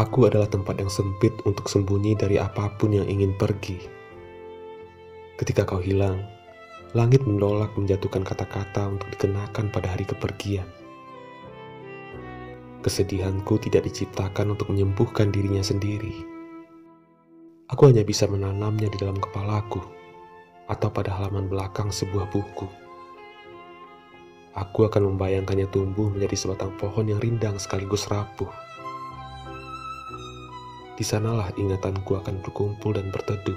Kepalaku adalah tempat yang sempit untuk sembunyi dari apa pun yang ingin pergi. Ketika kau hilang, langit menolak menjatuhkan kata-kata untuk dikenakan pada hari kepergian. Kesedihanku tidak diciptakan untuk menyembuhkan dirinya sendiri. Aku hanya bisa menanamnya di dalam kepalaku atau pada halaman belakang sebuah buku. Aku akan membayangkannya tumbuh menjadi sebatang pohon yang rindang sekaligus rapuh. Di sanalah ingatanku akan berkumpul dan berteduh.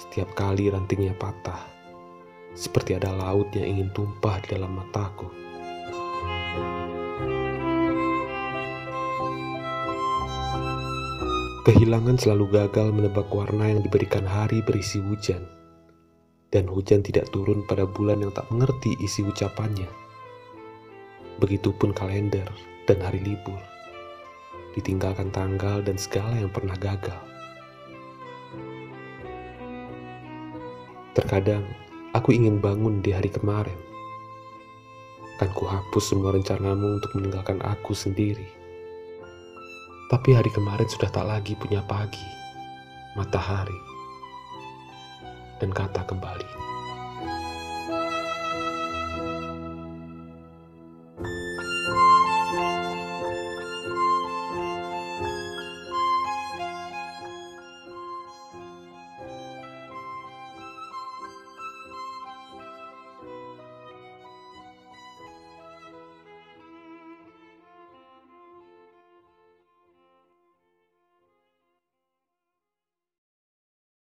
Setiap kali rantingnya patah, seperti ada laut yang ingin tumpah di dalam mataku. Kehilangan selalu gagal menebak warna yang diberikan hari berisi hujan. Dan hujan tidak turun pada bulan yang tak mengerti isi ucapannya. Begitupun kalender dan hari libur ditinggalkan tanggal dan segala yang pernah gagal. Terkadang aku ingin bangun di hari kemarin. Kan ku hapus semua rencanamu untuk meninggalkan aku sendiri. Tapi hari kemarin sudah tak lagi punya pagi, matahari, dan kata kembali.